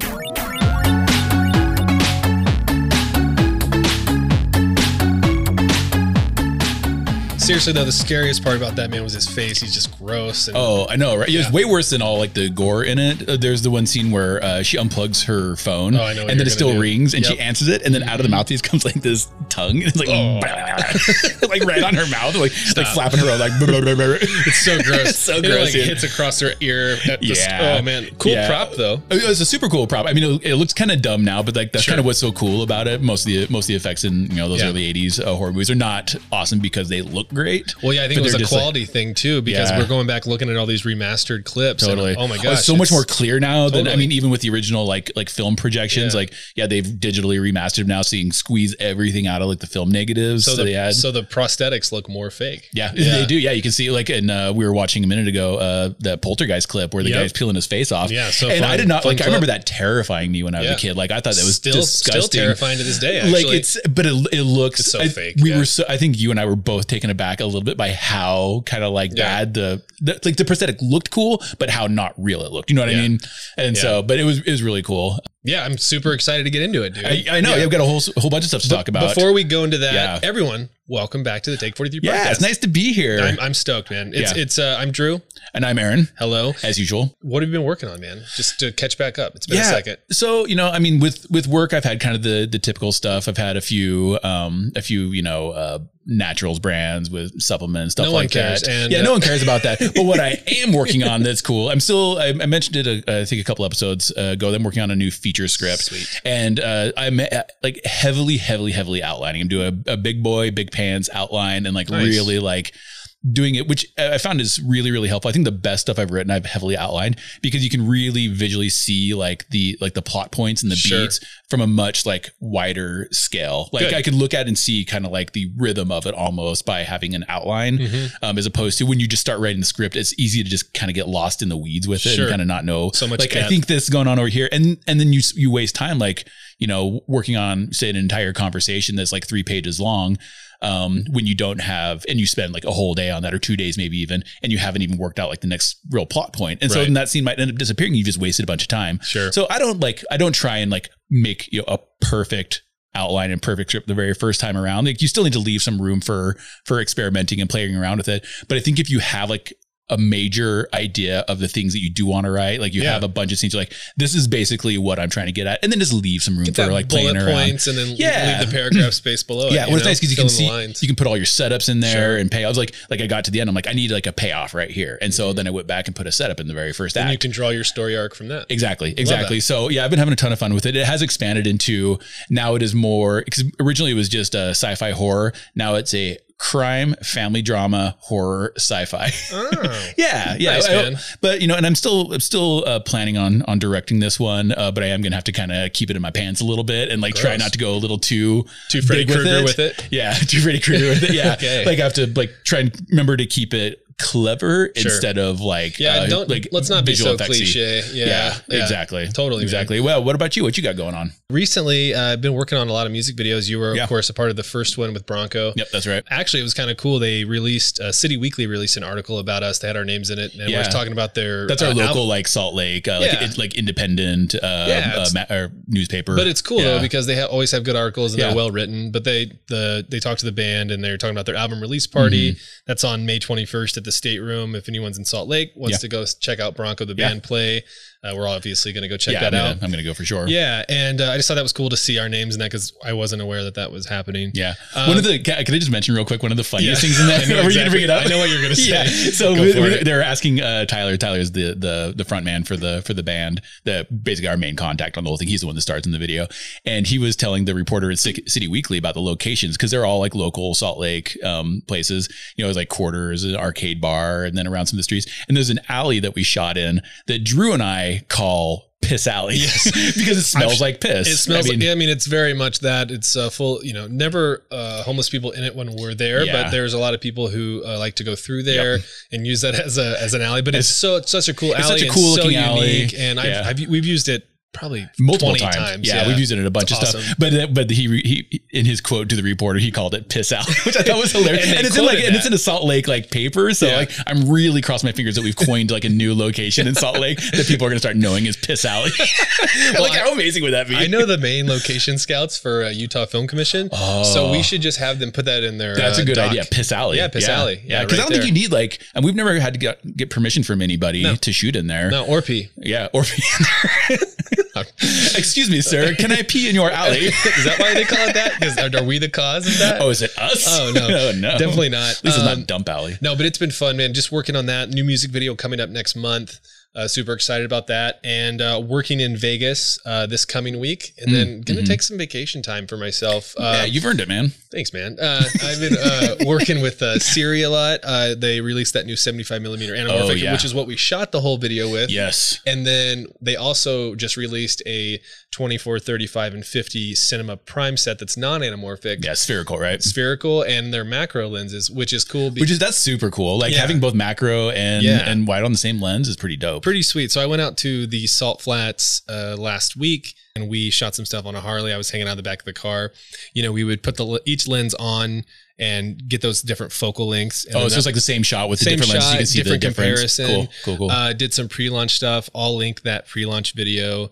Thank you. Seriously though, the scariest part about that man was his face. He's just gross. And Oh, I know, right? Yeah. It's way worse than all like the gore in it. Uh, There's the one scene where uh, she unplugs her phone, Oh, I know and then it still do. rings, and she answers it, and then out of the mouthpiece comes like this tongue, and it's like, Oh. like right on her mouth, like like flapping her, like. it's so gross. It's so gross, It like hits across her ear. At the, Yeah. Oh man, cool Yeah. prop though. It was a super cool prop. I mean, it, it looks kind of dumb now, but like that's Sure. kind of what's so cool about it. Most of the most of the effects in you know those Yeah. early '80s uh, horror movies are not awesome because they look great. Well, yeah, I think but it was a just, like, quality thing too because Yeah. we're going back looking at all these remastered clips. and, Totally. oh my Oh, gosh, it's so much more clear now than I mean, even with the original like like film projections. Yeah. Like, yeah, they've digitally remastered now, so you can squeeze everything out of like the film negatives So that the, they had. so the prosthetics look more fake. yeah, Yeah. they do. Yeah, you can see like, and uh, we were watching a minute ago uh, that Poltergeist clip where the Yep. guy's peeling his face off. Yeah, so and fun- I did not fun like. I remember that terrifying me when I was Yeah. a kid. Like, I thought that was still disgusting. still terrifying to this day. Actually, Like it's, but it, it looks It's so I- fake, We yeah. were so. I think you and I were both taken aback a little bit by how kind of like Yeah. bad the, the like the prosthetic looked cool, but how not real it looked. You know what I mean? And Yeah. so, but it was it was really cool. Yeah, I'm super excited to get into it, dude. I, I know Yeah. I've got a whole whole bunch of stuff to talk about. Before we go into that, Yeah. everyone, welcome back to the Take 43 podcast. yeah, it's nice to be here. I'm, I'm stoked, man. It's Yeah. it's uh, I'm Drew. and I'm Aaron, Hello. as usual. What have you been working on, man? Just to catch back up. It's been a second. So you know, I mean, with with work, I've had kind of the the typical stuff. I've had a few, um, a few, you know, uh, naturals brands with supplements, stuff No like that. and, yeah, uh, no one cares about that. But what I am working on that's cool. I'm still. I, I mentioned it. uh, I think a couple episodes ago. that I'm working on a new feature script, Sweet. and uh, I'm like heavily, heavily, heavily outlining. I'm doing a, a big boy, big pants outline, and like Nice. really like doing it, which I found is really, really helpful. I think the best stuff I've written, I've heavily outlined because you can really visually see like the like the plot points and the Sure. beats from a much like wider scale. Like Good. I could look at and see kind of like the rhythm of it almost by having an outline, Mhm. um, as opposed to when you just start writing the script, it's easy to just kind of get lost in the weeds with it Sure. and kind of not know So much Like I think this is going on over here, and and then you you waste time like you know working on say an entire conversation that's like three pages long um, when you don't have, and you spend like a whole day on that or two days, maybe even, and you haven't even worked out like the next real plot point. And so then that scene might end up disappearing. You just wasted a bunch of time. Sure. So I don't like, I don't try and like make you know, a perfect outline and perfect script the very first time around. Like you still need to leave some room for, for experimenting and playing around with it. But I think if you have like, a major idea of the things that you do want to write. Like you Yeah. have a bunch of scenes. You're like, this is basically what I'm trying to get at, and then just leave some room for like playing around. points and then Yeah. leave the paragraph space below. Yeah, it, well, it's nice because you can see lines. you can put all your setups in there Sure. and pay. I was like, like I got to the end, I'm like, I need like a payoff right here, and so then I went back and put a setup in the very first and act. Mm-hmm. you can draw your story arc from that. Exactly. Exactly. So yeah, I've been having a ton of fun with it. It has expanded into now it is more because originally it was just a sci-fi horror. Now it's a crime, family drama, horror, sci-fi. Oh. yeah, yeah. Nice, I- but you know, and I'm still I'm still uh, planning on on directing this one, uh, but I am gonna have to kind of keep it in my pants a little bit and like try not to go a little too Too Freddy Krueger with it. Yeah, too Freddy Krueger with it. Yeah, Okay. like I have to like try and remember to keep it clever Sure. instead of like Yeah, uh, don't like let's not be so effectsy. cliche. Yeah, Yeah, exactly. Totally, man. Exactly. Well, what about you? What you got going on? Recently, uh, I've been working on a lot of music videos. You were, Yeah. of course, a part of the first one with Bronco. Yep, that's right. Actually, it was kind of cool. They released uh, City Weekly released an article about us. They had our names in it, and Yeah. we're talking about their. That's our uh, local album. like Salt Lake, uh, Yeah. like it's like independent uh, Yeah, uh, ma- or newspaper. But it's cool Yeah. though because they ha- always have good articles and Yeah. they're well written. But they the they talked to the band and they're talking about their album release party. Mm-hmm. That's on May 21st at the State Room. If anyone's in Salt Lake wants Yeah. to go check out Bronco the Yeah. band play, uh, we're obviously going to go check yeah, that I'm out. gonna, I'm gonna go for sure. Yeah, and uh, I just thought that was cool to see our names in that because I wasn't aware that that was happening. Yeah. Um, one of the can, I just mention real quick one of the funniest things in that? know Were you gonna bring it up? I know what you're gonna say. Yeah. So Go we- for we- it. they're asking uh, Tyler. is the the the front man for the for the band. The basically our main contact on the whole thing. He's the one that starts in the video, and he was telling the reporter at City Weekly about the locations because they're all like local Salt Lake um, places. You know, it's like quarters, an arcade bar, and then around some of the streets. And there's an alley that we shot in that Drew and I call Piss Alley because it smells like piss. It smells. I mean, like, I mean, it's very much that. It's uh, full. You know, never uh, homeless people in it when we're there, Yeah. but there's a lot of people who uh, like to go through there and use that as a as an alley. But it's, so it's such a cool alley. It's such a cool so looking alley. unique, and I've, I've we've used it probably multiple times. times. Yeah, we've used it in a bunch It's of awesome. stuff. But uh, but he, he in his quote to the reporter, he called it "piss out," which I thought was hilarious. And and, it's in like quoted and it's in a Salt Lake like paper. So Yeah. like I'm really crossing my fingers that we've coined like a new location in Salt Lake that people are going to start knowing is Piss Alley. like I- how amazing would that be? I know the main location scouts for uh, Utah Film Commission, so Oh. we should just have them put that in their. That's uh, a good doc. idea. Piss Alley. Yeah, Piss Alley. Yeah, because right I don't think you need like, and we've never had to get get permission from anybody No. to shoot in there. No, or P. Yeah, or excuse me, sir, can I pee in your alley? Is that why they call it that? Because are, we the cause of that? oh, is it us? Oh, no. oh no, Definitely not. This is Um, not dump alley. No, but it's been fun, man. Just working on that new music video coming up next month. Uh, super excited about that, and uh, working in Vegas uh, this coming week, and then gonna mhm. take some vacation time for myself. Uh, yeah, you've earned it, man. Thanks, man. Uh, I've been uh, working with uh, Sirui a lot. Uh, they released that new 75 millimeter anamorphic, Oh, yeah. which is what we shot the whole video with. Yes. And then they also just released a 24, 35, and 50 cinema prime set that's non-anamorphic, Yeah, spherical, right? spherical, and they're macro lenses, which is cool. Because Which is that's super cool. Like Yeah. having both macro and Yeah. and wide on the same lens is pretty dope. Pretty sweet. So I went out to the Salt Flats uh, last week and we shot some stuff on a Harley. I was hanging out the back of the car. You know, we would put the each lens on and get those different focal lengths. And oh, so it's like the same shot with the Same different lenses. You shot, can see the different difference. comparison. Cool, cool, cool. Uh, did some pre-launch stuff. I'll link that pre-launch video.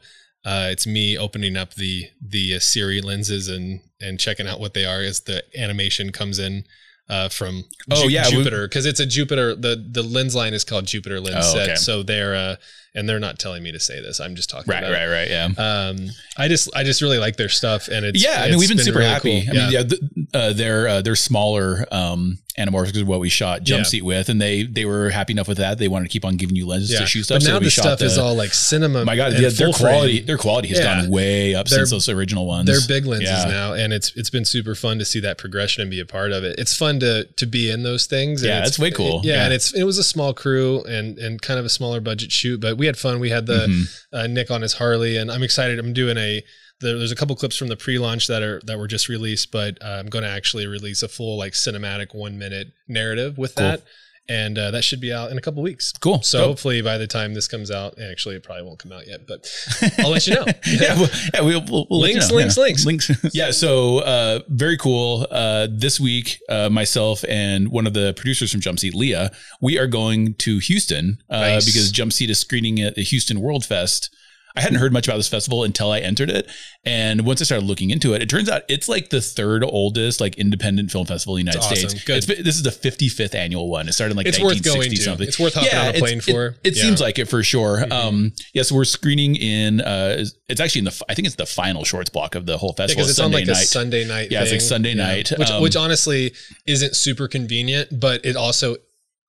Uh, it's me opening up the the uh, Sirui lenses and and checking out what they are as the animation comes in uh, from Oh, yeah, Jupiter because it's a Jupiter. the The lens line is called Jupiter lens Oh, set. okay. So they're uh, and they're not telling me to say this. I'm just talking right, about it. right, right. Yeah. Um, I just I just really like their stuff and it's yeah, I mean, we've been, super really happy. cool. I mean, yeah, the, uh, they're uh, they're smaller um, anamorphics is what we shot jump Yeah. seat with, and they they were happy enough with that. They wanted to keep on giving you lenses yeah. to shoot stuff. But now so the stuff the, is all like cinema. My God, yeah, their full frame. quality their quality has Yeah. gone way up They're- since those original ones. They're big lenses Yeah. now, and it's it's been super fun to see that progression and be a part of it. It's fun to to be in those things. and Yeah, it's, that's way cool. Yeah, Yeah. and it's it was a small crew and and kind of a smaller budget shoot, but we had fun. We had the Mhm. uh, Nick on his Harley, and I'm excited. I'm doing a there, there's a couple clips from the pre-launch that are that were just released, but uh, I'm going to actually release a full like cinematic one minute narrative with Cool. that. And uh, that should be out in a couple weeks. Cool. So Dope. hopefully by the time this comes out, actually it probably won't come out yet, but I'll let you know. yeah, well, yeah, we'll, we'll, we'll let you Links, know. links, yeah. links. links. yeah, so uh, very cool. Uh, this week, uh, myself and one of the producers from Jump Seat, Leah, we are going to Houston uh, Nice. because Jump Seat is screening at the Houston World Fest. I hadn't heard much about this festival until I entered it, and once I started looking into it, it turns out it's like the third oldest like independent film festival in the United awesome. States. Good. It's this is the 55th annual one. It started in like It's worth 1960 going to. something. It's worth hopping on a plane it- for. It, Yeah. seems like it for sure. Mhm. Um, yeah, so we're screening in. Uh, it's actually in the. I think it's the final shorts block of the whole festival. because it's on like night. a Sunday night. Yeah, it's like thing. Sunday night, which um, which honestly isn't super convenient, but it also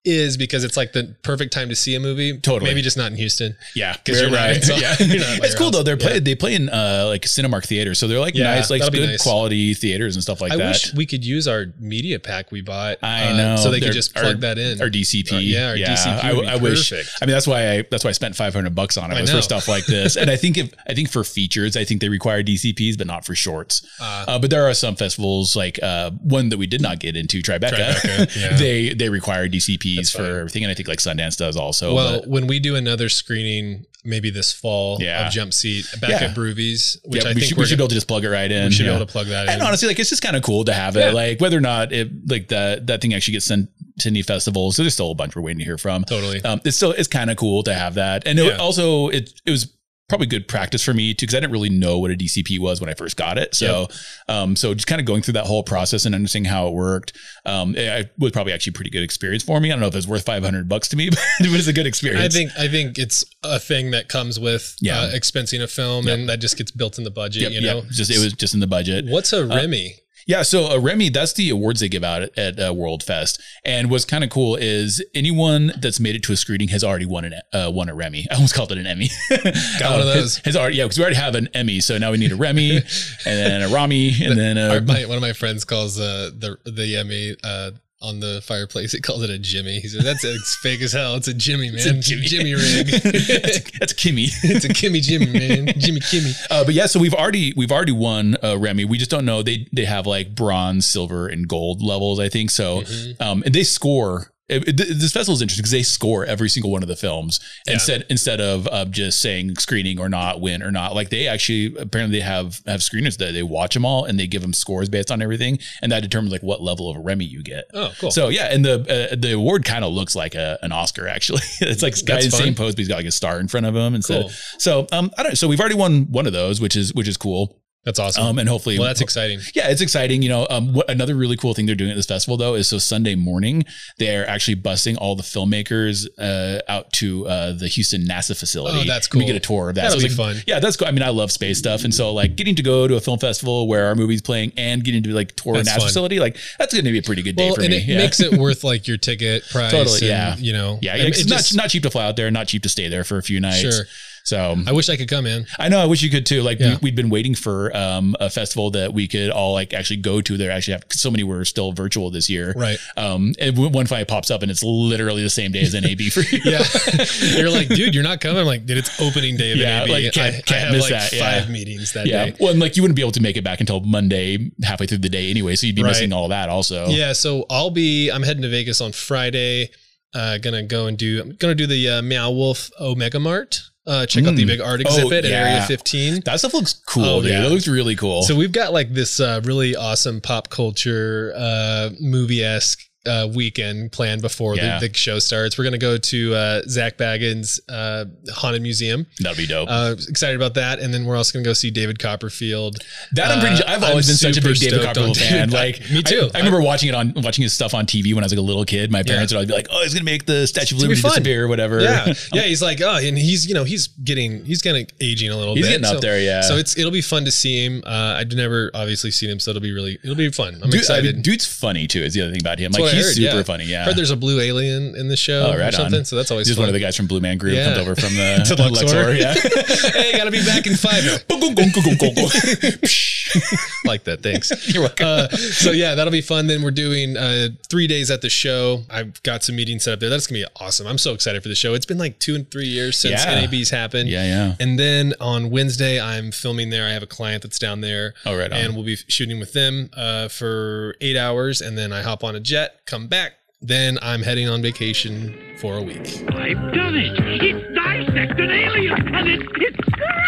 is because it's like the perfect time to see a movie. Totally. maybe just not in Houston. Yeah, 'Cause you're not- it's not- yeah, you're not it's your cool though. They're play, Yeah. they play in uh, like Cinemark theaters, so they're like Yeah, nice, like good nice. quality theaters and stuff like I that. I wish we could use our media pack we bought. I uh, know so they They're- could just plug our- that in. Our DCP, Uh, yeah, our DCP I, would I wish. I mean, that's why I that's why I spent five hundred bucks on it was for stuff like this. and I think if I think for features, I think they require DCPs, but not for shorts. Uh, Uh, but there are some festivals like uh, one that we did not get into, Tribeca. Tribeca, yeah. they they require DCPs That's for everything, and I think like Sundance does also. well, but- when we do another screening, maybe this fall Yeah. of Jump Seat back Yeah. at Brewvies, which yeah, I we think should, we're should be able to just plug it right in. we should be able to plug that in. And honestly, like it's just kind of cool to have it. Like whether or not it like that that thing actually gets sent to any festivals. So there's still a bunch we're waiting to hear from. totally. Um, it's still it's kind of cool to have that, and it, also it it was probably good practice for me too because I didn't really know what a DCP was when I first got it. So um, so just kind of going through that whole process and understanding how it worked, um, it, it was probably actually a pretty good experience for me. I don't know if it's worth five hundred bucks to me, but it was a good experience. I think I think it's a thing that comes with Yeah. uh, expensing a film, Yep. and that just gets built in the budget. Yep, you yep. know, just it was just in the budget. what's a Remi? Yeah, so uh, Remi, that's the awards they give out at, at uh, World Fest. And what's kind of cool is anyone that's made it to a screening has already won an uh, won a Remi. I almost called it an Emmy. Got one of those. Has, has already, yeah, because we already have an Emmy, so now we need a Remi, and then a Rami, and then Our, a. my, one of my friends calls uh, the the Emmy uh, on the fireplace. He calls it a Jimmy. He says that's fake as hell. It's a Jimmy man. It's a Jimmy. Jimmy rig. that's, that's Kimmy. it's a Kimmy Jimmy man. Jimmy Kimmy. Uh, but yeah, so we've already we've already won uh, Remi. We just don't know they they have like bronze, silver, and gold levels. I think so. Mhm. Um, and they score It, it- this festival is interesting because they score every single one of the films Yeah. instead instead of uh, just saying screening or not, win or not. Like they actually apparently they have have screeners that they watch them all and they give them scores based on everything, and that determines like what level of a Remi you get. Oh, cool. So yeah, and the uh, the award kind of looks like a, an Oscar actually. it's like guy in the same pose, but he's got like a star in front of him instead. Cool. So um, I don't. So we've already won one of those, which is which is cool. That's awesome. Um, and hopefully, well, that's exciting. yeah, it's exciting. You know, um, what another really cool thing they're doing at this festival though is so Sunday morning they're actually busing all the filmmakers uh, out to uh, the Houston NASA facility. Oh, that's And We get a tour of that. That'll So be like- fun. Yeah, that's cool. I mean, I love space stuff, and so like getting to go to a film festival where our movie's playing and getting to like tour a NASA fun. facility, like that's going to be a pretty good day Well, for and me. it yeah. makes it worth like your ticket price. Totally, and, yeah. You know. yeah, it's it not not cheap to fly out there, not cheap to stay there for a few nights. Sure. So I wish I could come in. I know. I wish you could too. Like Yeah. we, we'd been waiting for um, a festival that we could all like actually go to. There actually have so many were still virtual this year. Right. Um, and one finally pops up and it's literally the same day as NAB for you. Yeah. You're like, dude, you're not coming. I'm like, dude, it's opening day of Yeah, NAB. like, can't- I, I can't have miss like that, yeah. five meetings that yeah. day. Well, and like you wouldn't be able to make it back until Monday, halfway through the day anyway. So you'd be Right. missing all that also. Yeah, so I'll be. I'm heading to Vegas on Friday. Uh, gonna go and do. I'm gonna do the uh, Meow Wolf Omega Mart. Uh, check out the Mm. big art Oh, exhibit at. Area 15. That stuff looks cool, Oh, dude. yeah. it looks really cool. So we've got like this uh, really awesome pop culture uh, movie esque uh, weekend planned before Yeah. the, the show starts. We're gonna go to uh, Zak Bagans' uh, haunted museum. That'd be dope. Uh, excited about that, and then we're also gonna go see David Copperfield. That I'm pretty. Uh, I've I'm always been such a big David Copperfield fan. David- Like Me too. I, I remember watching it on watching his stuff on TV when I was like a little kid. My parents would always be like, "Oh, he's gonna make the Statue of Liberty disappear or whatever." Yeah, yeah. He's like, oh, and he's you know he's getting he's getting aging a little He's bit. getting up so- there, yeah. So it's it'll be fun to see him. Uh, I've never obviously seen him, so it'll be really it'll be fun. I'm Dude, I excited. mean, dude's funny too. Is the other thing about him. Like I he's heard, super yeah. funny. Yeah. Heard there's a blue alien in the show Oh, right or on. something, so that's always He's fun. one of the guys from Blue Man Group Yeah. comes over from the To Luxor. Yeah. hey, gotta be back in five. like that. Thanks. You're welcome. Uh, so yeah, that'll be fun. Then we're doing uh, three days at the show. I've got some meetings set up there. That's gonna be awesome. I'm so excited for the show. It's been like two and three years since Yeah. NAB's happened. yeah, yeah. And then on Wednesday, I'm filming there. I have a client that's down there. Oh, right on. And we'll be shooting with them uh, for eight hours. And then I hop on a jet, come back. Then I'm heading on vacation for a week. I've done it! It's dissect an alien, and it's it's gross! You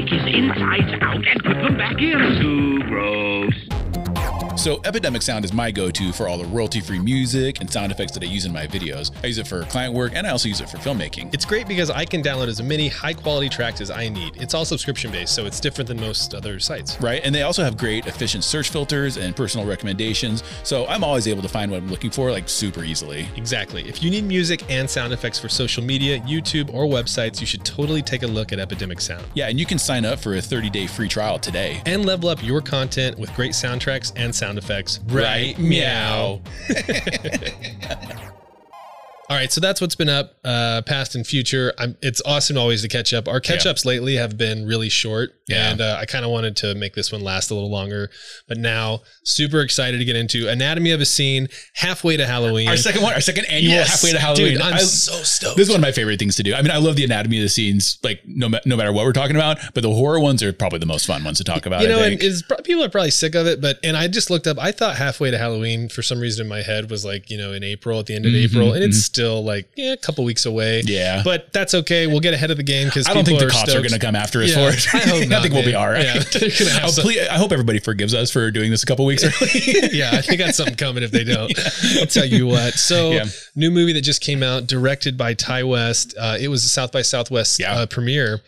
take his insides out and put them back in. Too gross. So Epidemic Sound is my go-to for all the royalty-free music and sound effects that I use in my videos. I use it for client work and I also use it for filmmaking. It's great because I can download as many high quality tracks as I need. It's all subscription based, so it's different than most other sites. Right. And they also have great efficient search filters and personal recommendations. So I'm always able to find what I'm looking for like super easily. Exactly. If you need music and sound effects for social media, YouTube, or websites, you should totally take a look at Epidemic Sound. Yeah, and you can sign up for a 30-day free trial today. And level up your content with great soundtracks and sound effects. Right, meow. All right, so that's what's been up, uh, past and future. I'm, it's awesome always to catch up. Our catch ups lately have been really short, Yeah. and uh, I kind of wanted to make this one last a little longer. But now, super excited to get into Anatomy of a Scene, halfway to Halloween. Our second one, our second annual Yes, halfway to Halloween. Dude, I'm I- so stoked. This is one of my favorite things to do. I mean, I love the anatomy of the scenes, like no, no matter what we're talking about, but the horror ones are probably the most fun ones to talk about. you know, and is people are probably sick of it, but and I just looked up. I thought halfway to Halloween for some reason in my head was like you know in April at the end of Mhm, April, and it's still like yeah a couple weeks away. yeah. But that's okay. We'll get ahead of the game because I don't think the are cops are going to come after us Yeah, for it. I hope not, I think we'll be all right. Yeah, Oh, please- I hope everybody forgives us for doing this a couple weeks early. yeah, I think got something coming if they don't. I'll tell you what. So, Yeah. new movie that just came out, directed by Ti West. Uh, it was a South by Southwest Yeah. uh, premiere.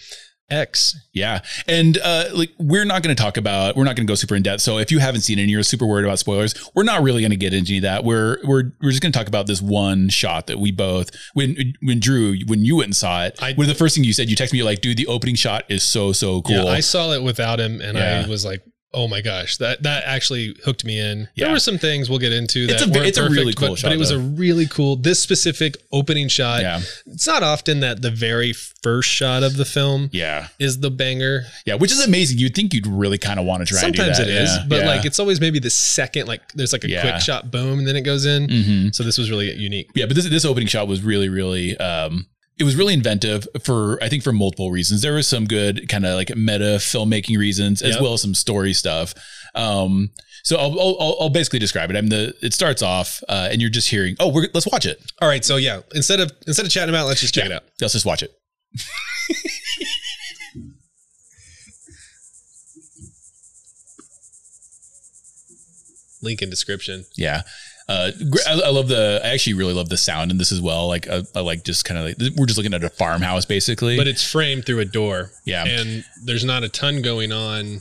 X. Yeah. And uh like we're not going to talk about we're not going to go super in depth. So if you haven't seen it and you're super worried about spoilers, we're not really going to get into any of that. We're we're we're just going to talk about this one shot that we both when when Drew when you went and saw it, I- one the first thing you said, you texted me you're like, dude, the opening shot is so so cool. Yeah, I saw it without him, and Yeah. I was like, "Oh my gosh, that that actually hooked me in." Yeah. There were some things we'll get into that It's a ve- weren't a really cool but, shot, but it was though. a really cool. This specific opening shot. yeah. It's not often that the very first shot of the film Yeah. is the banger. Yeah, which is amazing. You'd think you'd really kind of want to try Sometimes it do that. is, Yeah. but Yeah. like it's always maybe the second. Like there's like a quick shot, boom, and then it goes in. Mhm. So this was really unique. Yeah, but this this opening shot was really really um it was really inventive for I think for multiple reasons. There was some good kind of like meta filmmaking reasons as Yep. well as some story stuff. Um, so I'll, I'll, I'll basically describe it. I'm the it starts off uh, and you're just hearing, oh, we're, let's watch it. All right, so yeah, instead of instead of chatting about, let's just check Yeah. it out. Let's just watch it. Link in description. Yeah. Uh, I, I love the. I actually really love the sound in this as well. Like, I, I like just kind of like we're just looking at a farmhouse basically. But it's framed through a door. Yeah. And there's not a ton going on.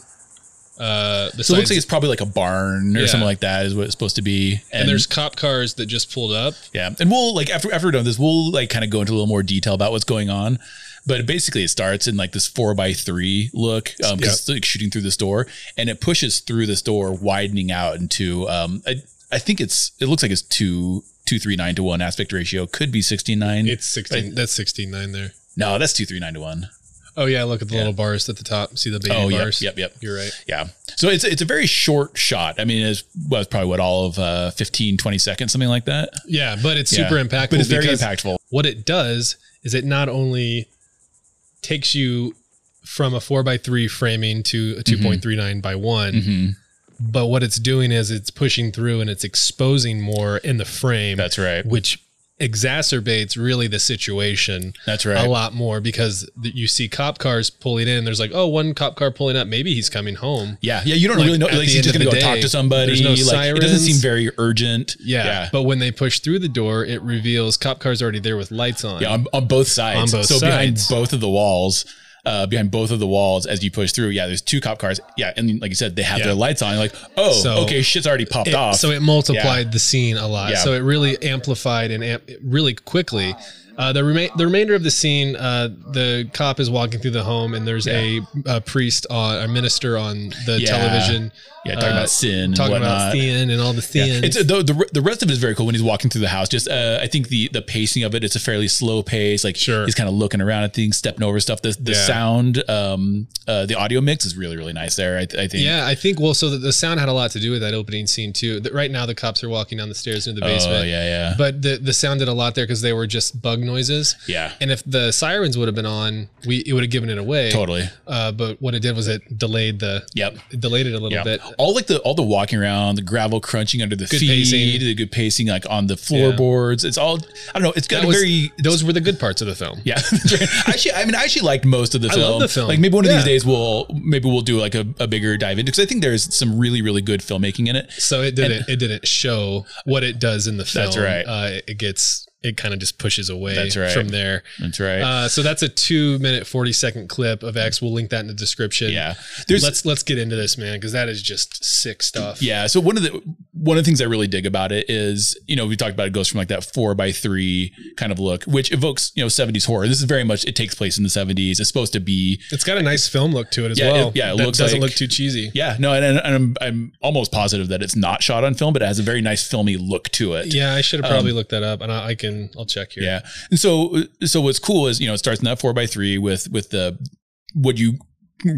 Uh, so it looks like it's probably like a barn or Yeah. something like that is what it's supposed to be. and there's cop cars that just pulled up. Yeah, and we'll like after after we're done with this, we'll like kind of go into a little more detail about what's going on. But basically, it starts in like this four by three look, um, 'cause it's like shooting through this door, and it pushes through this door, widening out into. Um, I, I think it's it looks like it's two two three nine to one aspect ratio. Could be sixteen nine. It's 16. That's 16.9 there. no, that's two three nine to one. Oh yeah, look at the Yeah. little bars at the top. See the baby Oh, yep, bars? yep, yep. You're right. Yeah. So it's it's a very short shot. I mean, it's well, it's probably what all of uh, 15, 20 seconds, something like that. Yeah, but it's Yeah. super impactful. But it's very impactful. What it does is it not only takes you from a four by three framing to a Mm-hmm. 2.39 by one, but what it's doing is it's pushing through and it's exposing more in the frame. That's right. which exacerbates really the situation That's right. a lot more because th- you see cop cars pulling in. There's like, oh, one cop car pulling up. Maybe he's coming home. Yeah, yeah. You don't Like, really know. at Like, he's just gonna go talk to somebody. there's no like, it doesn't seem very urgent. Yeah. yeah. But when they push through the door, it reveals cop cars already there with lights on. Yeah, on, on both sides. On both so behind both of the walls, uh, behind both of the walls, as you push through, yeah, there's two cop cars. Yeah, and like you said, they have Yeah. their lights on. You're like, oh, So- okay, shit's already popped It- off. So it multiplied the scene a lot. Yeah. So it really amplified and amp- really quickly. Uh, the, rema- the remainder of the scene, uh, the cop is walking through the home, and there's a, a priest, on, a minister on the Yeah. television, yeah, talking uh, about sin, and talking whatnot. about sin and all the Yeah. sin. It's the, the the rest of it is very cool when he's walking through the house. Just uh, I think the the pacing of it, it's a fairly slow pace. Like Sure. he's kind of looking around at things, stepping over stuff. The the Yeah. sound, um, uh, the audio mix is really really nice there. I, I think. yeah, I think well, so the, the sound had a lot to do with that opening scene too. That right now the cops are walking down the stairs into the basement. Oh yeah, yeah, But the the sound did a lot there because they were just bug noises. yeah. And if the sirens would have been on, we it would have given it away. Totally. Uh, but what it did was it delayed the Yep. it delayed it a little Yeah. bit. All like the all the walking around, the gravel crunching under the Good feet, pacing. the good pacing like on the floorboards. It's all I don't know. It's got a was- very those were the good parts of the film. yeah. actually, I mean, I actually liked most of the I film. love the film. Like maybe one of these days we'll maybe we'll do like a, a bigger dive into because I think there's some really really good filmmaking in it. So it didn't it didn't show what it does in the film. That's right. Uh, it gets it kind of just pushes away That's right. from there. That's right. Uh, so that's a two minute forty second clip of X. We'll link that in the description. yeah. There's let's let's get into this, man, because that is just sick stuff. Yeah. So one of the one of the things I really dig about it is, you know, we talked about it goes from like that four by three kind of look, which evokes, you know, 70s horror. This is very much it takes place in the 70s. It's supposed to be It's got a nice film look to it as Yeah, well. it- yeah, it looks doesn't like- look too cheesy. yeah, no, and, and I'm I'm almost positive that it's not shot on film, but it has a very nice filmy look to it. Yeah, I should have probably looked that up, and I, I can. I'll check here. Yeah. And so so what's cool is, you know, it starts in that four by three with with the what you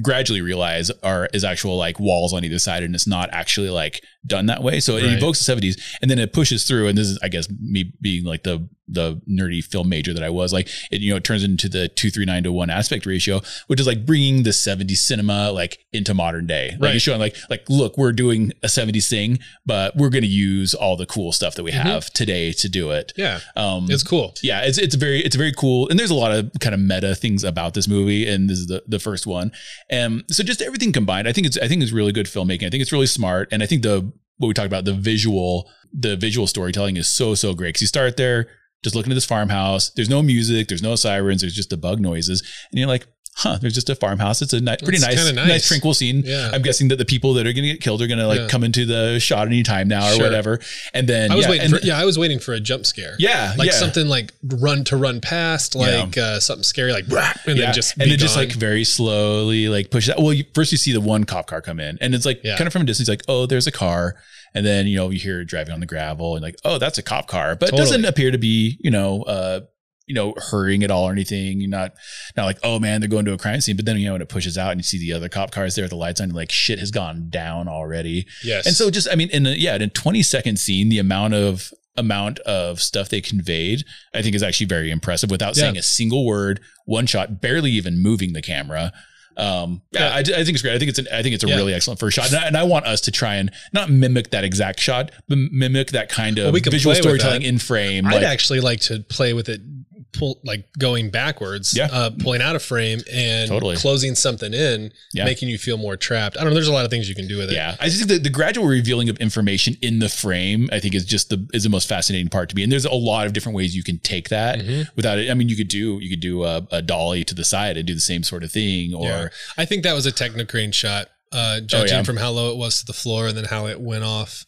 gradually realize are is actual like walls on either side and it's not actually like done that way. So it Right. evokes the 70s and then it pushes through and this is I guess me being like the the nerdy film major that I was like it you know it turns into the 239 to 1 aspect ratio which is like bringing the 70s cinema like into modern day. Like Right. it's showing like like look we're doing a 70s thing but we're going to use all the cool stuff that we have today to do it. yeah, Um it's cool. yeah, it's it's very it's very cool, and there's a lot of kind of meta things about this movie, and this is the, the first one, and so just everything combined, I think it's I think it's really good filmmaking. I think it's really smart, and I think the what we talked about the visual the visual storytelling is so so great. Because you start there just looking at this farmhouse. There's no music, there's no sirens, there's just the bug noises, and you're like. Huh, there's just a farmhouse. It's a ni- pretty nice, nice, nice. tranquil scene. Yeah. I'm guessing that the people that are going to get killed are going to like Yeah. come into the shot any time now or Sure. whatever. And then I was yeah, waiting. For, yeah, I was waiting for a jump scare. yeah, like something like run to run past, like uh, something scary, like and then just and then just like very slowly like push that. Well, you, first you see the one cop car come in, and it's like kind of from a distance, like oh, there's a car, and then you know you hear driving on the gravel, and like oh, that's a cop car, but it doesn't appear to be you know uh you know hurrying at all or anything. You're not not like oh man, they're going to a crime scene, but then you know when it pushes out and you see the other cop cars there with the lights on, like shit has gone down already. yes, And so just, I mean, in a, yeah, in a 20 second scene, the amount of amount of stuff they conveyed, I think is actually very impressive without Yeah. saying a single word, one shot, barely even moving the camera. Um, yeah, I, I think it's great. I think it's an, I think it's a Yeah. really excellent first shot, and I, and I want us to try and not mimic that exact shot, but mimic that kind of Well, we visual storytelling in frame. I'd like- actually like to play with it, pull like going backwards, Yeah. uh, pulling out a frame and Totally. closing something in, Yeah. making you feel more trapped. I don't know. There's a lot of things you can do with it. Yeah, I just think that the gradual revealing of information in the frame, I think, is just the is the most fascinating part to me. And there's a lot of different ways you can take that Mhm. without it. I mean, you could do you could do a, a dolly to the side and do the same sort of thing, or Yeah. I think that was a Technocrane shot, uh, judging Oh, from how low it was to the floor and then how it went off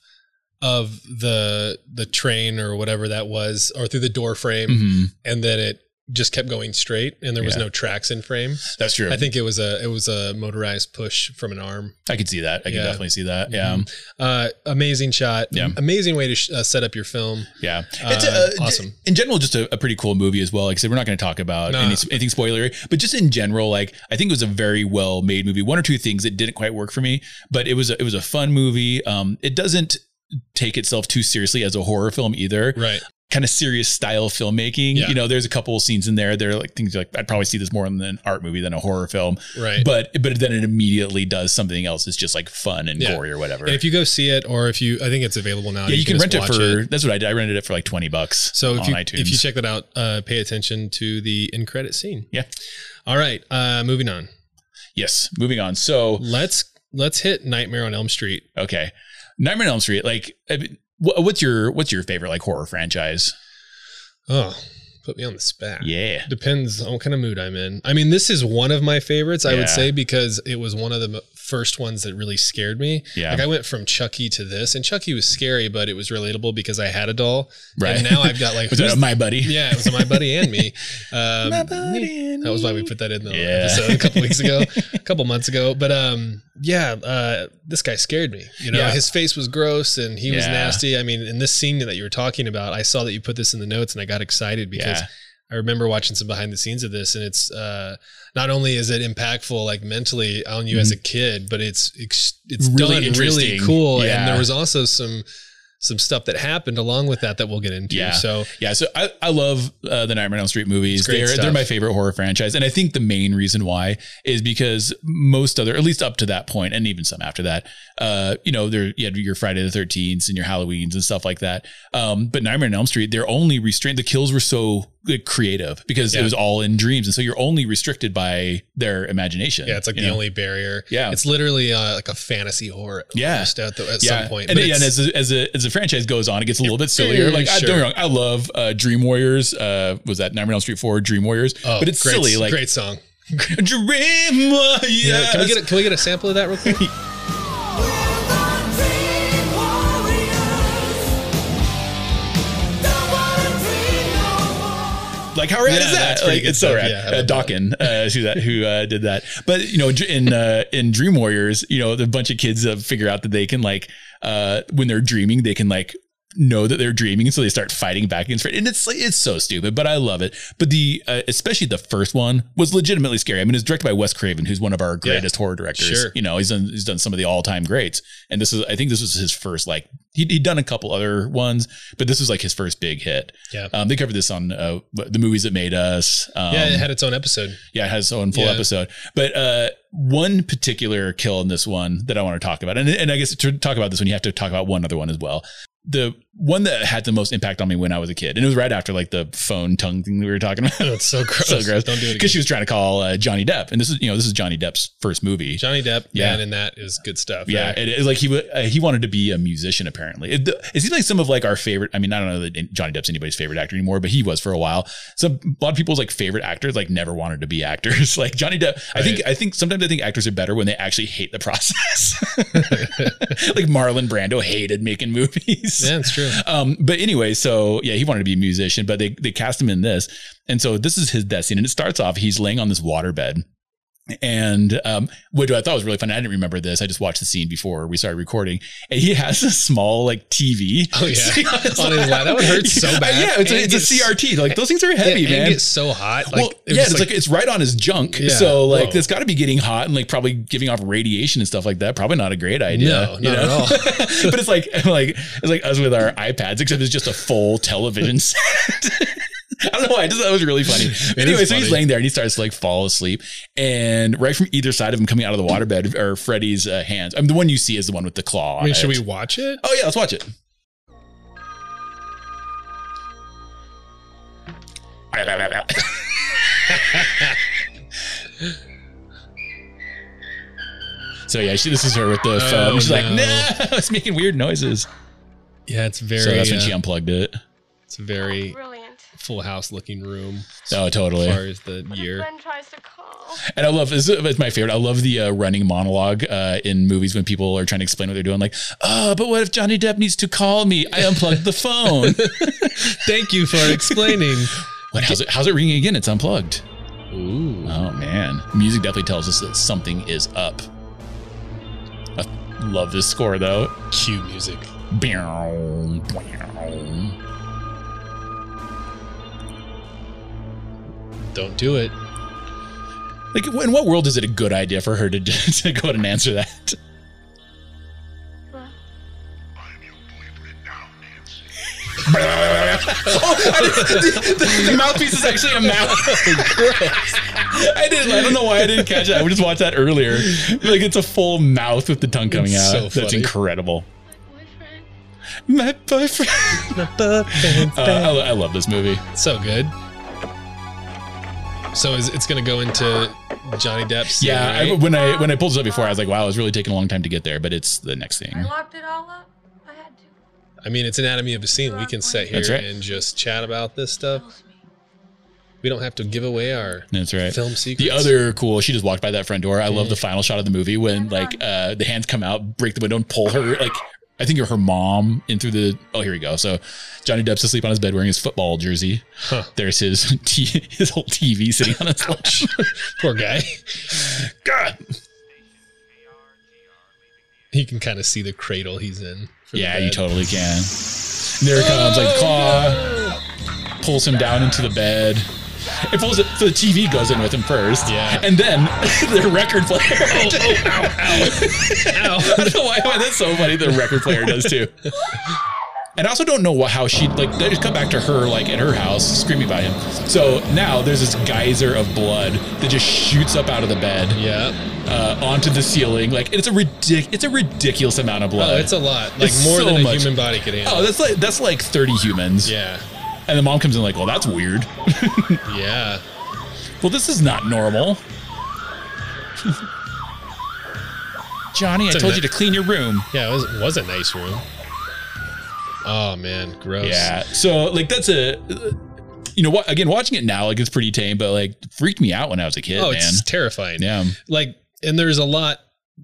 of the the train or whatever that was, or through the door frame, Mhm. and then it just kept going straight, and there was Yeah. no tracks in frame. that's true. I think it was a it was a motorized push from an arm. I could see that. I could Yeah. definitely see that. Yeah, Mhm. Uh, amazing shot. Yeah. Amazing way to sh- uh, set up your film. yeah. Uh, it's uh, awesome. In general, just a, a pretty cool movie as well. Like I said, we're not going to talk about No. any, anything spoilery, but just in general, like I think it was a very well made movie. One or two things that didn't quite work for me, but it was a, it was a fun movie. Um, it doesn't take itself too seriously as a horror film either. Right. kind of serious style filmmaking. Yeah. You know, there's a couple of scenes in there. They're like things like I'd probably see this more in an art movie than a horror film. Right. But but then it immediately does something else. It's just like fun and Yeah. gory or whatever. and if you go see it, or if you, I think it's available now. yeah, you, can, rent it for. That's what I did. I rented it for like twenty bucks. So if on you iTunes. if you check that out, uh, pay attention to the in credit scene. Yeah. All right. Uh, moving on. yes, moving on. So Let's let's hit Nightmare on Elm Street. okay, Nightmare on Elm Street. Like, I mean, wha- what's your what's your favorite like horror franchise? Oh, put me on the spot. Yeah, Depends on what kind of mood I'm in. I mean, this is one of my favorites, I would say, because it was one of the first ones that really scared me. yeah, Like I went from Chucky to this, and Chucky was scary, but it was relatable because I had a doll. right. And now I've got like was my buddy? Yeah, it was my buddy and me. Um, My buddy and that was why we put that in the Yeah. episode a couple weeks ago, a couple months ago. But um, yeah, uh, this guy scared me. You know, Yeah. his face was gross and he was nasty. I mean, in this scene that you were talking about, I saw that you put this in the notes and I got excited because Yeah. I remember watching some behind the scenes of this, and it's uh, not only is it impactful like mentally on you as a kid, but it's it's, it's Mm-hmm. Really done really cool. Yeah. And there was also some some stuff that happened along with that that we'll get into. Yeah. So Yeah, so I, I love uh, the Nightmare on Elm Street movies. They're stuff. they're my favorite horror franchise, and I think the main reason why is because most other, at least up to that point, and even some after that, uh, you know, there you had your Friday the Thirteenth and your Halloweens and stuff like that. Um, but Nightmare on Elm Street, they're only restrained. The kills were so like, creative because it was all in dreams, and so you're only restricted by their imagination. yeah, it's like the know? only barrier. Yeah. It's literally uh, like a fantasy horror. Yeah. at, the, at yeah. some point. And, yeah, and as a, as a as the franchise goes on, it gets a little bit sillier. Like I don't get me wrong, I love uh, Dream Warriors. Uh, was that Nightmare on Street Four? Dream Warriors, oh, but it's great, silly. Like great song. Dream Warriors. Yeah, can we get a, can we get a sample of that real quick? like how rad Yeah, is that? Like it's so rad. Yeah, uh. Dawkins, uh, who that who uh, did that. But you know, in uh, in Dream Warriors, you know, the bunch of kids uh, figure out that they can like uh, when they're dreaming, they can like know that they're dreaming, and so they start fighting back against it. And it's like it's so stupid, but I love it. But the uh, especially the first one was legitimately scary. I mean, it's directed by Wes Craven, who's one of our Yeah. greatest horror directors. Sure. You know, he's done he's done some of the all time greats, and this is I think this was his first like he'd, he'd done a couple other ones, but this was like his first big hit. Yeah. Um, they covered this on uh, the movies that made us. Um, yeah, it had its own episode. yeah, it has its own full Yeah. episode. But uh, one particular kill in this one that I want to talk about, and, and I guess to talk about this one, you have to talk about one other one as well. The one that had the most impact on me when I was a kid, and it was right after like the phone tongue thing we were talking about. It's so gross. so gross. Don't do it. Because she was trying to call uh, Johnny Depp, and this is you know this is Johnny Depp's first movie. Johnny Depp, Yeah. and that is good stuff. Yeah, right? it, it's like he wa- uh, he wanted to be a musician. Apparently, it, it seems like some of like our favorite. I mean, I don't know that Johnny Depp's anybody's favorite actor anymore, but he was for a while. So a lot of people's like favorite actors like never wanted to be actors. like Johnny Depp, I think I think sometimes I think actors are better when they actually hate the process. like Marlon Brando hated making movies. Yeah, it's true. Um, but anyway, so yeah, he wanted to be a musician, but they they cast him in this, and so this is his death scene, and it starts off he's laying on this waterbed, And um, what I thought was really fun, I didn't remember this. I just watched the scene before we started recording, and he has a small like TV. Oh, yeah. on his lap. That would hurt so bad. Yeah, it's, a, it's a CRT. Like those things are heavy, Yeah, and man. It gets so hot. Like, well, it yeah, it's like, it's right on his junk. Yeah. So like Whoa. it's got to be getting hot and like probably giving off radiation and stuff like that. Probably not a great idea. No, you not at all. but it's like like it's like us with our iPads, except it's just a full television set. I don't know why. I just thought it was really funny. anyway, so he's laying there and he starts to like fall asleep, and right from either side of him coming out of the waterbed are Freddy's uh, hands. I mean, the one you see is the one with the claw. I mean, on should it. we watch it? Oh yeah, let's watch it. so yeah, she, this is her with the phone. Oh, She's like, no. "No, it's making weird noises." Yeah, it's very. so that's when uh, she unplugged it. it's a very Brilliant. Full house looking room. Oh, totally. As far as the What year. Glen tries to call? And I love this. It's my favorite. I love the uh, running monologue uh, in movies when people are trying to explain what they're doing. Like, oh, but what if Johnny Depp needs to call me? I unplugged the phone. Thank you for explaining. what? How's it? How's it ringing again? It's unplugged. Ooh. Oh man, music definitely tells us that something is up. I love this score though. Cue music. Don't do it. Like, in what world is it a good idea for her to, to go ahead and answer that? oh, I didn't- the, the mouthpiece is actually a mouth. I didn't. I don't know why I didn't catch that. We just watched that earlier. Like it's a full mouth with the tongue coming It's out. so That's funny. incredible. Boyfriend. My boyfriend. Uh, I, I love this movie. so good. So is it's gonna go into Johnny Depp's? Yeah, I, right? when I when I pulled this up before, I was like, wow, it's really taking a long time to get there, but it's the next thing. I locked it all up. I had to. I mean, it's anatomy of a scene. We can sit here right. and just chat about this stuff. We don't have to give away our That's right. film secrets. The other cool, she just walked by that front door. I love the final shot of the movie when like uh the hands come out, break the window, and pull her like I think you're her mom in through the. Oh, here we go. So Johnny Depp's asleep on his bed wearing his football jersey. Huh. There's his t- his whole TV sitting on his lap. poor guy. God. He can kind of see the cradle he's in. Yeah, you totally can. And there it comes, like oh, claw, pulls him down into the bed. It pulls it, so the TV goes in with him first. Yeah. And then the record player. Ow. I don't know why, why that's so funny. The record player does too. And I also don't know what, how she like. They just cut back to her like at her house screaming by him. So now there's this geyser of blood that just shoots up out of the bed Yeah. uh, onto the ceiling. Like it's a ridic- it's a ridiculous amount of blood. Oh, it's a lot. Like It's more so than a much. human body could handle. oh, that's like that's like 30 humans. yeah. And the mom comes in like, well, that's weird. Yeah. well, this is not normal. Johnny, I It's a told ni- you to clean your room. Yeah. It was, it was a nice room. Oh man, gross. Yeah. So like that's a you know what again watching it now like it's pretty tame but like freaked me out when I was a kid, Oh, man. it's terrifying. Yeah. Like, and there's a lot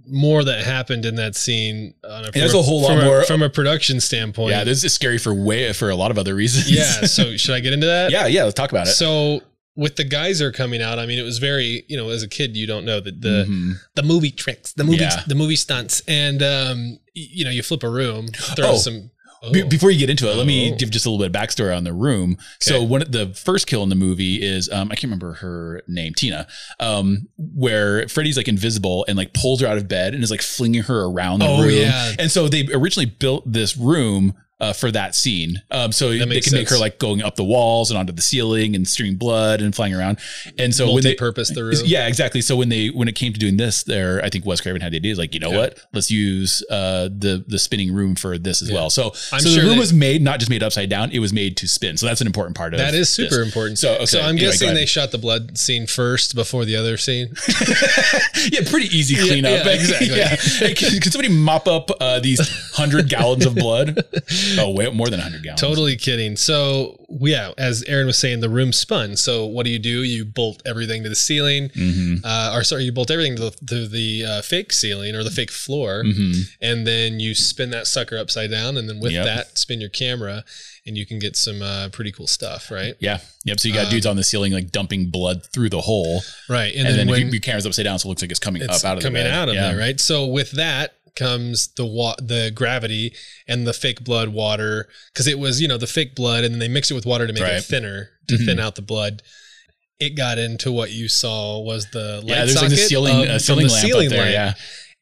more that happened in that scene. On a, there's from a whole lot from more- from a production standpoint. Yeah, this is scary for way for a lot of other reasons. yeah. So should I get into that? yeah, yeah, let's talk about it. So with the geyser coming out, I mean, it was very, you know, as a kid, you don't know that the Mhm. the movie tricks, the movie, Yeah. the movie stunts, and um, you know, you flip a room, throw Oh. some. Oh. Be- Before you get into it, let me Oh. give just a little bit of backstory on the room. So one of the first kill in the movie is um, I can't remember her name, Tina, um, where Freddy's like invisible and like pulls her out of bed and is like flinging her around the Oh, room. yeah. And so they originally built this room. Uh, for that scene, um, so they can makes make her like going up the walls and onto the ceiling and streaming blood and flying around. And so when they multi-purpose the room. yeah, exactly. So when they when it came to doing this, there I think Wes Craven had the idea like, you know Yeah. what? Let's use uh the the spinning room for this as Yeah. well. So I'm so sure the room was made not just made upside down, it was made to spin. So that's an important part of That is this. super important. So, okay, so I'm anyway, guessing they shot the blood scene first before the other scene. yeah, pretty easy cleanup. yeah, exactly. yeah. Hey, can, can somebody mop up uh, these hundred gallons of blood? Oh, way more than 100 gallons. Totally kidding. So, yeah, as Aaron was saying, the room spun. So, what do you do? You bolt everything to the ceiling, Mm-hmm. uh, or sorry, you bolt everything to the, to the uh, fake ceiling or the fake floor, Mm-hmm. and then you spin that sucker upside down, and then with Yep. that, spin your camera, and you can get some uh, pretty cool stuff, right? Yeah. Yep. So you got Um, dudes on the ceiling like dumping blood through the hole, Right, and, and, then, then, if you, your camera's upside down, so it looks like it's coming it's up out of coming out of yeah. there, right? So with that comes the wa- the gravity and the fake blood water because it was you know the fake blood and then they mix it with water to make Right. it thinner to Mhm. thin out the blood. It got into what you saw was the light Yeah, there's like a socket ceiling, of- a from ceiling the lamp ceiling up there. light. Yeah,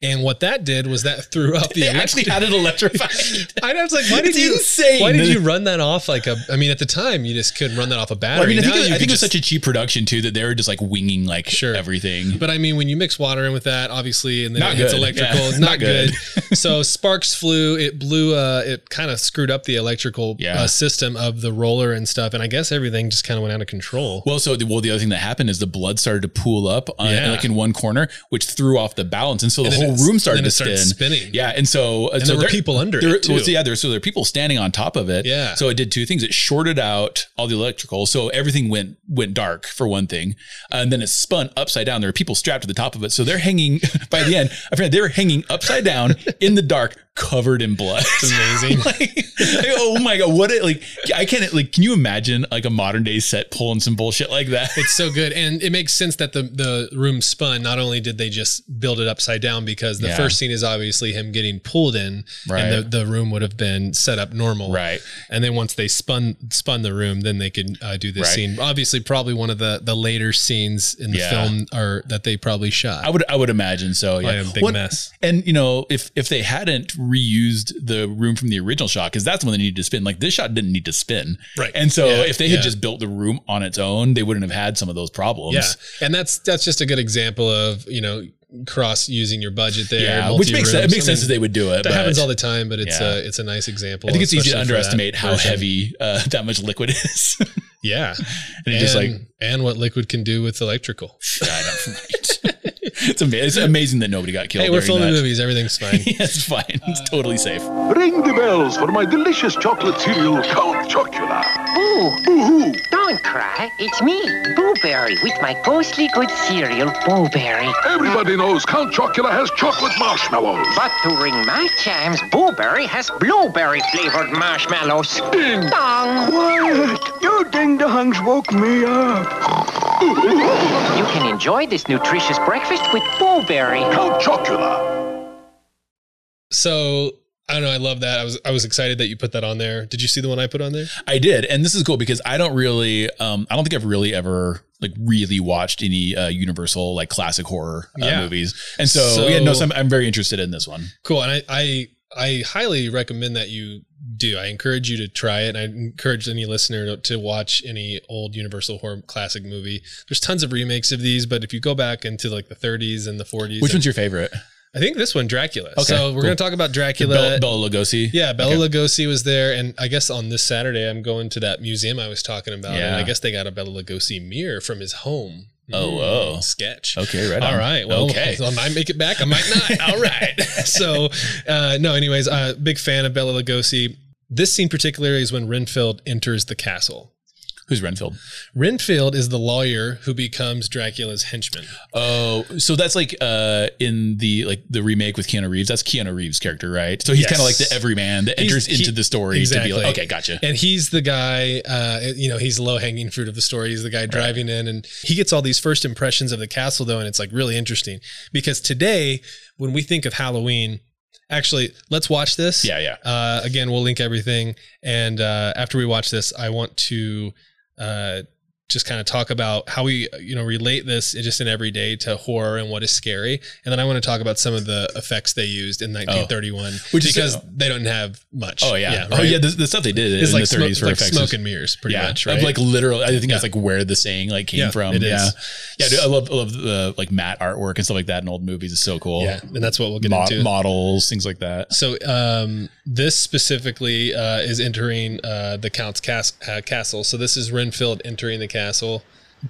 and what that did was that threw out the they actually had it electrified. I was like, why did It's you? insane. Why did you run that off like a? I mean, at the time, you just couldn't run that off a battery. Well, I mean, I think, it, I think it was such a cheap production too that they were just like winging like Sure. everything. But I mean, when you mix water in with that, obviously, and then Not it good. electrical, Yeah, it's not not good. so sparks flew. It blew. Uh, it kind of screwed up the electrical Yeah. uh, system of the roller and stuff. And I guess everything just kind of went out of control. Well, so the, well, the other thing that happened is the blood started to pool up, on, Yeah. like in one corner, which threw off the balance, and so the And then whole room started then to it spin. spinning. Yeah, and so uh, and so there were there- people under there, it too. so yeah, there so there are people standing on top of it. Yeah. So it did two things. It shorted out all the electrical, so everything went went dark for one thing, uh, and then it spun upside down. There were people strapped to the top of it, so they're hanging. By the end, I found they were hanging upside down in the dark, covered in blood. It's amazing. like, like, oh my god, what? It, like I can't like. Can you imagine like a modern day set pulling some bullshit like that? It's so good, and it makes sense that the the room spun. Not only did they just build it upside down, because the Yeah. first scene is obviously him getting pulled in, Right. and the, the room would have been set up normal, Right. And then once they spun spun the room, then they could uh, do this Right. scene. Obviously, probably one of the the later scenes in the Yeah. film, or that they probably shot. I would I would imagine so. Yeah, a big What- mess. And you know, if if they hadn't reused the room from the original shot, because that's when they needed to spin. Like this shot didn't need to spin, Right. And so Yeah, if they had just built the room on its own, they wouldn't have had some of those problems. Yeah, and that's that's just a good example of you know cross using your budget there. yeah, which makes sense. It makes I sense mean, that they would do it. that but happens all the time, but it's Yeah. a it's a nice example. I think it's easy to especially for that underestimate how version. heavy uh, that much liquid is. and Yeah, it just like and what liquid can do with electrical. I know, right. it's, ama- it's amazing that nobody got killed. Hey, we're filming that. movies. Everything's fine. yeah, it's fine. It's totally safe. Ring the bells for my delicious chocolate cereal, Count Chocula. Boo! Boo-hoo! Don't cry. It's me, Boo Berry, with my ghostly good cereal, Boo Berry. Everybody knows Count Chocula has chocolate marshmallows. But to ring my chimes, Boo Berry has blueberry flavored marshmallows. Ding! Dong! Quiet! Your ding-dongs woke me up. You can enjoy this nutritious breakfast with Boo Berry. Count Chocula. So I don't know. I love that. I was I was excited that you put that on there. Did you see the one I put on there? I did, and this is cool because I don't really, um, I don't think I've really ever like really watched any uh, Universal like classic horror uh, Yeah. movies, and so, So- yeah, no, so I'm, I'm very interested in this one. Cool. And I, I I highly recommend that you do. I encourage you to try it. And I encourage any listener to, to watch any old Universal horror classic movie. There's tons of remakes of these, but if you go back into like the 30s and the 40s, Which and- one's your favorite? I think this one, Dracula. Okay, so we're cool. going to talk about Dracula. Bela, Bela Lugosi. Yeah, Bela Okay. Lugosi was there, and I guess on this Saturday I'm going to that museum I was talking about, and Yeah. I guess they got a Bela Lugosi mirror from his home. Oh, whoa. sketch. Okay, right. on. All right. Well, okay. I might make it back. I might not. All right. so, uh, no. Anyways, uh, big fan of Bela Lugosi. This scene particularly is when Renfield enters the castle. Who's Renfield? Renfield is the lawyer who becomes Dracula's henchman. Oh, so that's like uh in the like the remake with Keanu Reeves. That's Keanu Reeves' character, right? So he's Yes. kind of like the everyman that He's- enters into he- the story exactly. to be like, okay, gotcha. And he's the guy, uh, you know, he's the low hanging fruit of the story. He's the guy driving in, and he gets all these first impressions of the castle, though, and it's like really interesting because today, when we think of Halloween, actually, let's watch this. Yeah, yeah. Uh, again, we'll link everything, and uh, after we watch this, I want to uh, just kind of talk about how we, you know, relate this just in everyday to horror and what is scary, and then I want to talk about some of the effects they used in 1931, Which is- because they don't have much. Oh yeah. oh right? yeah. The, the stuff they did It's in like, the smoke, 30s for like effects. smoke is- and mirrors, pretty yeah, much, right? like literally I think that's like where the saying like came Yeah, from. yeah, yeah. Dude, I love I love the like matte artwork and stuff like that in old movies. is so cool. yeah, and that's what we'll get Mo- into. models, things like that. So um, this specifically uh, is entering uh, the Count's cas- uh, castle. So this is Renfield entering the castle.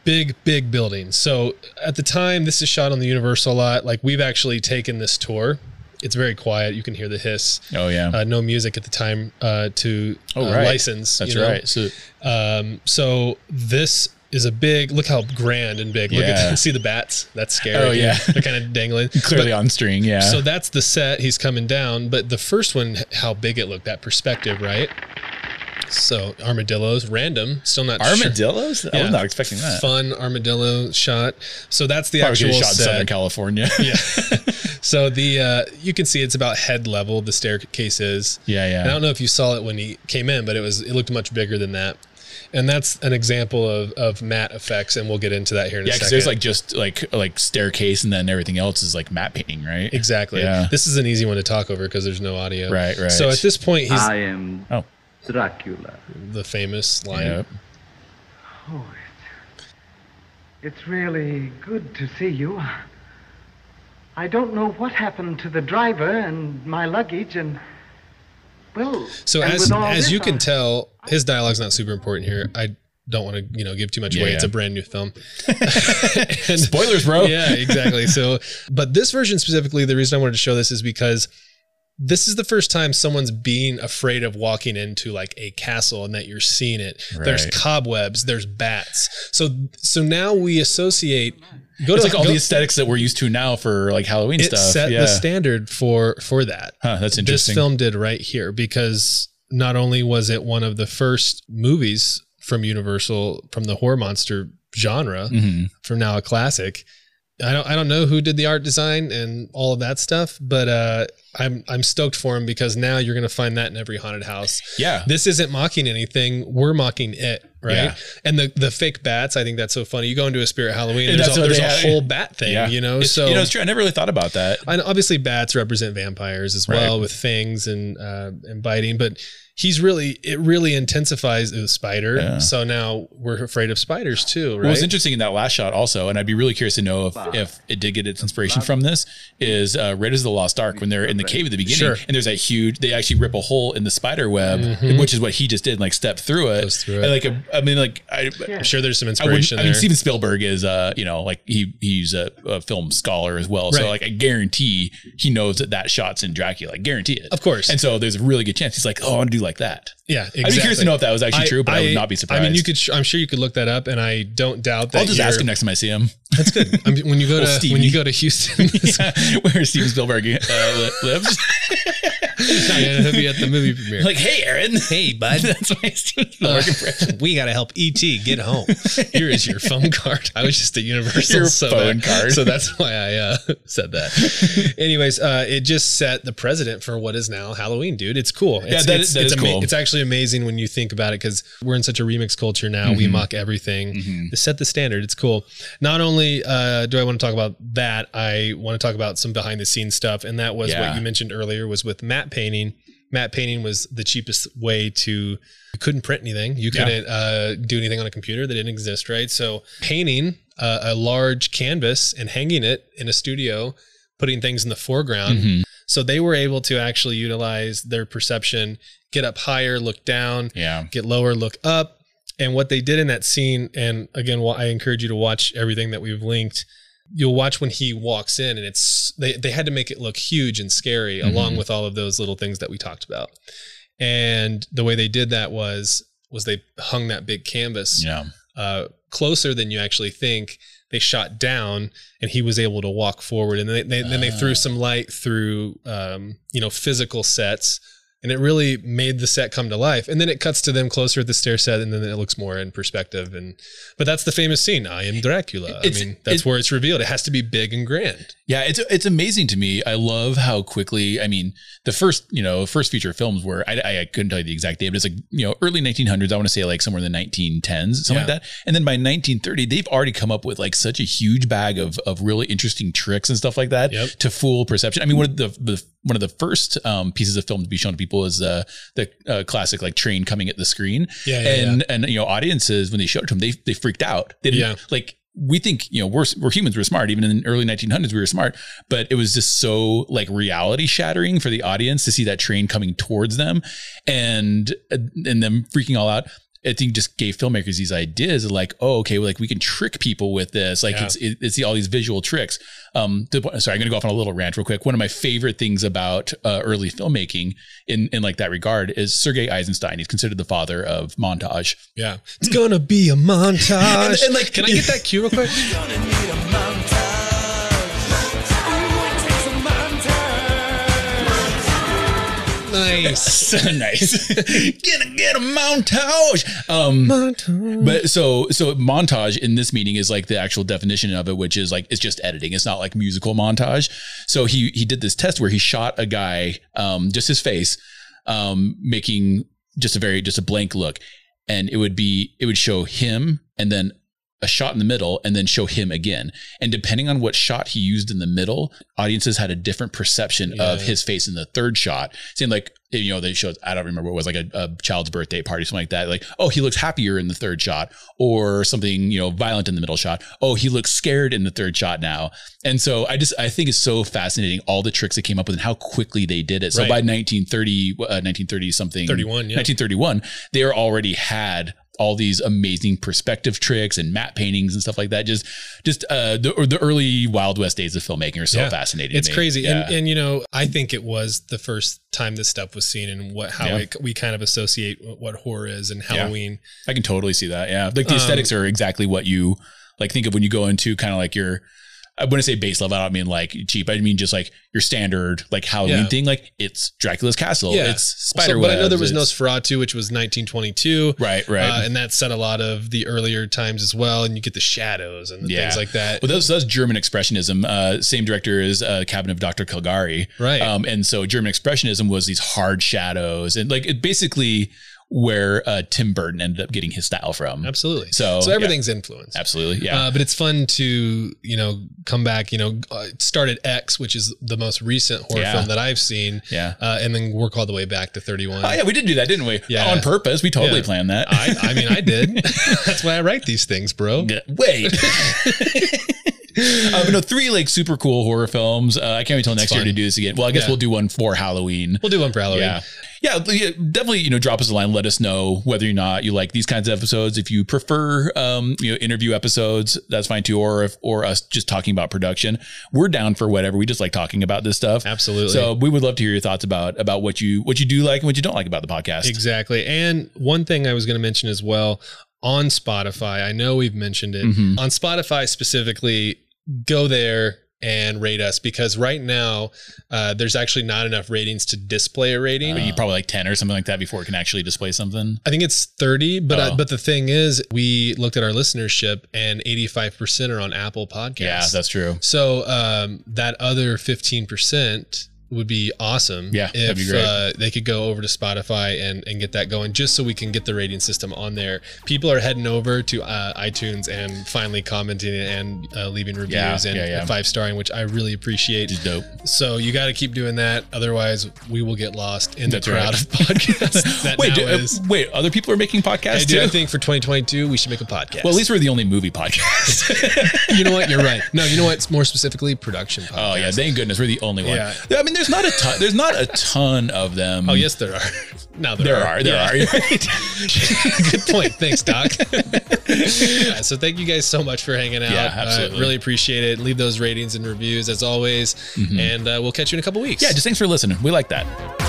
Big, big building. So at the time, this is shot on the Universal lot. Like we've actually taken this tour. It's very quiet. You can hear the hiss. Oh yeah. Uh, no music at the time uh, to Oh, uh, right. license. That's you know? right. So Um, so this is a big. Look how grand and big. Look Yeah. at see the bats. That's scary. Oh, yeah. they're kind of dangling. clearly But- on string. Yeah. So that's the set. He's coming down, but the first one, how big it looked. That perspective, right? So armadillos, random, still not sure. armadillos. I Yeah. was not expecting that. Fun armadillo shot. So that's the Probably actual shot in set. Southern California. yeah. so the uh, you can see it's about head level. The staircase is. yeah, yeah. And I don't know if you saw it when he came in, but it was it looked much bigger than that. And that's an example of, of matte effects, and we'll get into that here in Yeah, a because second. there's like just like like staircase, and then everything else is like matte painting, right? exactly. Yeah. This is an easy one to talk over because there's no audio. Right, right. So at this point, he's I am Oh. Dracula. the famous line. Yeah. Oh, it's, it's really good to see you. I don't know what happened to the driver and my luggage and well. So and as as this, you can I- tell, his dialogue's not super important here. I don't want to you know give too much Yeah, away. yeah. It's a brand new film. And- Spoilers, bro. yeah, exactly. So, but this version specifically, the reason I wanted to show this is because this is the first time someone's being afraid of walking into like a castle and that you're seeing it. There's cobwebs, there's bats. So, so now we associate. Go It's to like all the aesthetics that we're used to now for like Halloween It stuff. set yeah. the standard for for that. Huh, that's interesting. This film did right here because not only was it one of the first movies from Universal from the horror monster genre, Mhm. from now a classic. I don't I don't know who did the art design and all of that stuff, but uh, I'm I'm stoked for him because now you're gonna find that in every haunted house. Yeah. This isn't mocking anything; we're mocking it, right? Yeah. And the the fake bats, I think that's so funny. You go into a spirit Halloween, And there's, a, there's a whole bat thing, yeah. you know. It's- so you know, it's true. I never really thought about that. and obviously bats represent vampires as well Right. with fangs and uh, and biting but he's really it really intensifies the spider Yeah. so now we're afraid of spiders too right What was interesting in that last shot also, and I'd be really curious to know if, if it did get its inspiration from this, is uh, Raiders of the Lost Ark when they're in the cave at the beginning, Sure. and there's that huge. They actually rip a hole in the spider web, which is what he just did, like step through it. Through it. And like, I mean, like I. i'm sure there's some I, wouldn't, inspiration I mean, Steven Spielberg is, uh, you know, like he he's a, a film scholar as well. So, like, I guarantee he knows that that shot's in Dracula. I guarantee it. Of course. And so, there's a really good chance he's like, oh, I want to do like that. Yeah exactly. I'd be curious to know if that was actually true, but I, would not be surprised. i mean you could i'm sure you could look that up and i don't doubt that I'll just ask him next time I see him. that's good I mean, when you go Well, to Stevie. when you go to houston yeah, where Steven Spielberg uh, li- lives. yeah, he'll be at the movie premiere like, hey, Aaron. hey bud That's my Steven Spielberg impression. we got to help ET get home. Here is your phone card. I was just at Universal, Your so phone that- card. So that's why I uh, said that. Anyways, uh, it just set the precedent for what is now Halloween, dude. It's cool. It's, that it's, that it's is cool. It's actually amazing when you think about it because we're in such a remix culture now. Mm-hmm. We mock everything. To set the standard, it's cool. Not only uh, do I want to talk about that, I want to talk about some behind the scenes stuff, and that was Yeah. what you mentioned earlier was with matte painting. Matte painting was the cheapest way to you couldn't print anything. You couldn't uh, do anything on a computer that didn't exist, right? So painting uh, a large canvas and hanging it in a studio, putting things in the foreground. Mhm. So they were able to actually utilize their perception, get up higher, look down, Yeah. get lower, look up. And what they did in that scene, and again, wa- I encourage you to watch everything that we've linked. You'll watch when he walks in, and it's they they had to make it look huge and scary, along with all of those little things that we talked about. And the way they did that was was they hung that big canvas Yeah. uh, closer than you actually think. They shot down, and he was able to walk forward. And then they, they then they threw some light through, um, you know, physical sets, and it really made the set come to life. And then it cuts to them closer at the stair set, and then it looks more in perspective. And but that's the famous scene. I am Dracula. It's- I mean, that's it- where it's revealed. It has to be big and grand. Yeah, it's it's amazing to me. I love how quickly. I mean, the first you know first feature films were I, I, I couldn't tell you the exact date, but it's like you know early 1900s. I want to say like somewhere in the 1910s, something like that. And then by 1930, they've already come up with like such a huge bag of of really interesting tricks and stuff like that Yep. to fool perception. I mean, one of the, the one of the first um, pieces of film to be shown to people is uh, the uh, classic like train coming at the screen. Yeah, yeah, and and you know audiences when they showed it to them, they they freaked out. They didn't Yeah. like we think you know we're we're humans we're smart even in the early 1900s we were smart but it was just so like reality shattering for the audience to see that train coming towards them and and them freaking all out I think just gave filmmakers these ideas of like, oh, okay, well, like we can trick people with this. Like Yeah. it's it, it's all these visual tricks. Um, the, sorry, I'm going to go off on a little rant real quick. One of my favorite things about uh, early filmmaking in in like that regard is Sergei Eisenstein. He's considered the father of montage. Yeah. It's gonna be a montage. And- and, like- can I get that cue real quick? Nice. nice. Gonna get a montage. Um, But so so montage in this meeting is like the actual definition of it, which is like it's just editing. It's not like musical montage. So he he did this test where he shot a guy, um, just his face, um, making just a very just a blank look, and it would be it would show him and then a shot in the middle and then show him again. And depending on what shot he used in the middle, audiences had a different perception of his face in the third shot. Seemed like you know they showed I don't remember what it was like a, a child's birthday party something like that. Like oh he looks happier in the third shot or something you know violent in the middle shot. Oh he looks scared in the third shot now. And so I just I think it's so fascinating all the tricks they came up with and how quickly they did it. So Right. by 1930 uh, 1930 something 31, yeah. 1931 they already had all these amazing perspective tricks and matte paintings and stuff like that. Just, just uh, the or the early Wild West days of filmmaking are so Yeah. fascinating. to It's crazy, Yeah. and and you know, I think it was the first time this stuff was seen, and what how Yeah. it, we kind of associate what horror is and Halloween. I can totally see that. Yeah, like the Um, aesthetics are exactly what you like. Think of when you go into kind of like your. I wouldn't say base level. I don't mean like cheap. I mean just like your standard like Halloween Yeah. thing. Like it's Dracula's castle. Yeah. It's So- spider but I know there was it's- Nosferatu, which was 1922. Right, right. Uh, and that set a lot of the earlier times as well. And you get the shadows and the Yeah. things like that. Well, that's, that's German Expressionism. Uh, same director as uh, Cabin of Dr. Caligari. Right. Um, and so German Expressionism was these hard shadows and like it basically where uh, Tim Burton ended up getting his style from. Absolutely. So, so yeah. everything's influenced. Absolutely. Yeah. Uh, but it's fun to you know come back. You know, uh, it started X, which is the most recent horror Yeah. film that I've seen. Yeah. uh, and then work all the way back to 31. oh, yeah, we did do that, didn't we? Yeah. On purpose. We totally Yeah. planned that. I, I mean, I did. That's why I write these things, bro. Yeah, Wait. uh, but no, three like super cool horror films. Uh, I can't wait till next year to do this again. Well, I guess Yeah. we'll do one for Halloween. We'll do one for Halloween. Yeah. Yeah, yeah, definitely. You know, drop us a line. Let us know whether or not you like these kinds of episodes. If you prefer, um, you know, interview episodes, that's fine too. Or if, or us just talking about production, we're down for whatever. We just like talking about this stuff. Absolutely. So we would love to hear your thoughts about about what you what you do like and what you don't like about the podcast. Exactly. And one thing I was going to mention as well on Spotify, I know we've mentioned it. Mhm. On Spotify specifically, go there and rate us because right now uh, there's actually not enough ratings to display a rating. But you probably like ten or something like that before it can actually display something. I think it's 30, but Oh. but the thing is, we looked at our listenership and 85% are on Apple Podcasts. Yeah, that's true. so um, that other 15% would be awesome. Yeah, if that'd be great. Uh, they could go over to Spotify and, and get that going, just so we can get the rating system on there. People are heading over to uh, iTunes and finally commenting and uh, leaving reviews Yeah, and yeah, yeah. five starring, which I really appreciate. Just dope. So you got to keep doing that, otherwise we will get lost in That's the crowd right. of podcasts. wait, do- uh, wait. Other people are making podcasts Hey, dude, I think for 2022 we should make a podcast. well, at least we're the only movie podcast. you know what? You're right. No, you know what? More specifically, production. Podcast. oh yeah, thank goodness we're the only one. Yeah. I mean, there's not a ton. There's not a ton of them. Oh yes, there are. Now there, there are. There Yeah. are. Right. Good point. Thanks, Doc. Yeah, so thank you guys so much for hanging out. Yeah, Uh, absolutely. really appreciate it. Leave those ratings and reviews as always, and uh, we'll catch you in a couple weeks. yeah, just thanks for listening. We like that.